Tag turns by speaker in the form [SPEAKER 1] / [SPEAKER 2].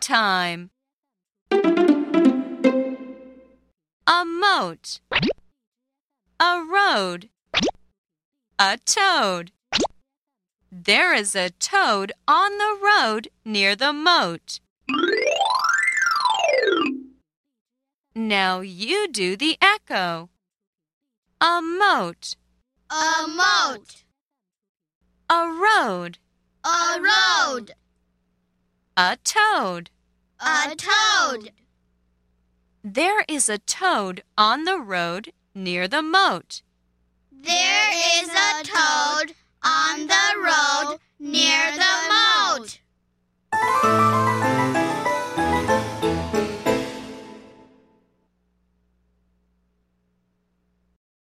[SPEAKER 1] Time. A moat. A road. A toad. There is a toad on the road near the moat. Now you do the echo. A moat.
[SPEAKER 2] A moat.
[SPEAKER 1] A road.
[SPEAKER 2] A road.
[SPEAKER 1] A toad.
[SPEAKER 2] A toad.
[SPEAKER 1] There is a toad on the road near the moat.
[SPEAKER 2] There is